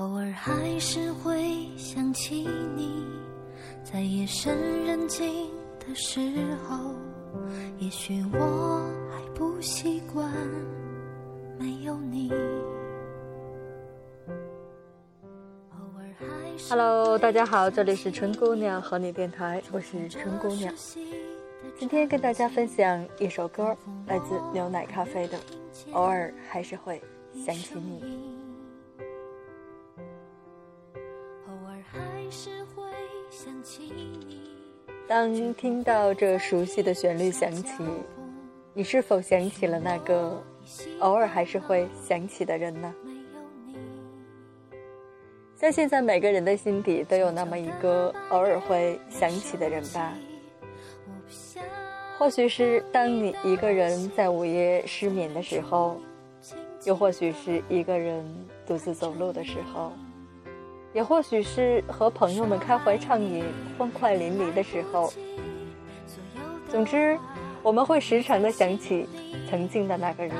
偶尔还是会想起你，在夜深人静的时候，也许我还不习惯没有你。Hello，大家好，这里是春姑娘和你电台，我是春姑娘。今天跟大家分享一首歌，来自牛奶咖啡的《偶尔还是会想起你》。当听到这熟悉的旋律响起，你是否想起了那个偶尔还是会想起的人呢？相信在每个人的心底都有那么一个偶尔会想起的人吧。或许是当你一个人在午夜失眠的时候，又或许是一个人独自走路的时候，也或许是和朋友们开怀畅饮、欢快淋漓的时候。总之，我们会时常的想起曾经的那个人，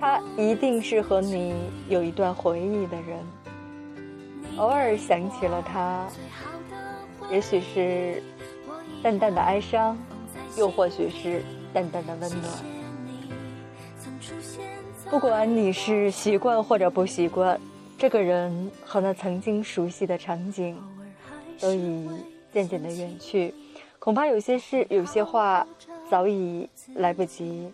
他一定是和你有一段回忆的人。偶尔想起了他，也许是。淡淡的哀伤，又或许是淡淡的温暖。曾出现不管你是习惯或者不习惯，这个人和那曾经熟悉的场景，都已渐渐的远去。恐怕有些事，有些话，早已来不及。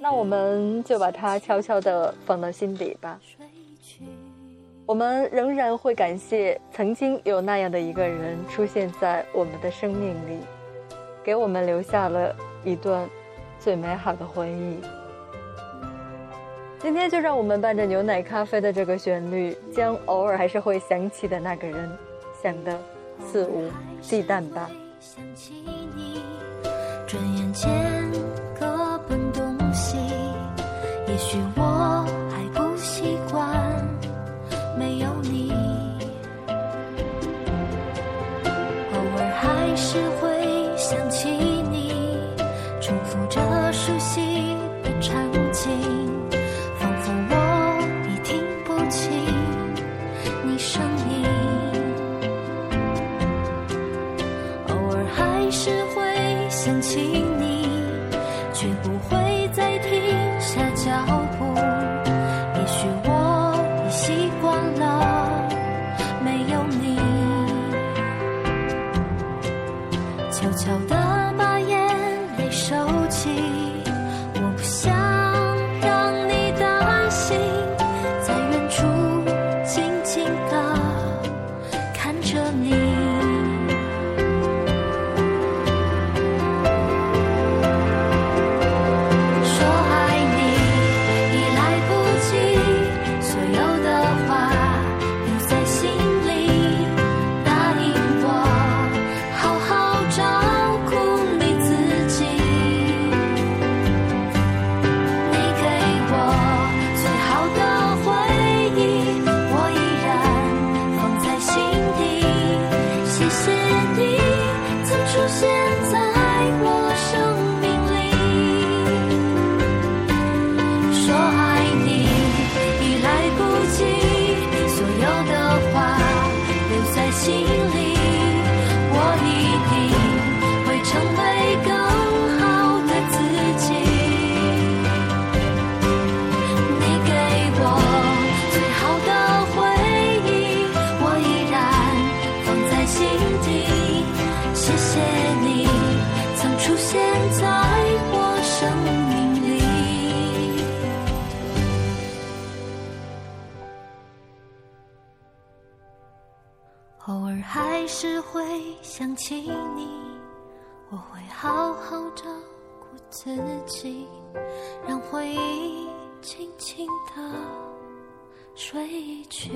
那我们就把它悄悄的放到心底吧。我们仍然会感谢曾经有那样的一个人出现在我们的生命里，给我们留下了一段最美好的回忆。今天就让我们伴着牛奶咖啡的这个旋律，将偶尔还是会想起的那个人想的肆无忌惮吧。想起你转眼间请你，却不会再停下脚步。也许我已习惯了没有你。悄悄地把眼泪收起。心。还是会想起你，我会好好照顾自己，让回忆轻轻的睡去。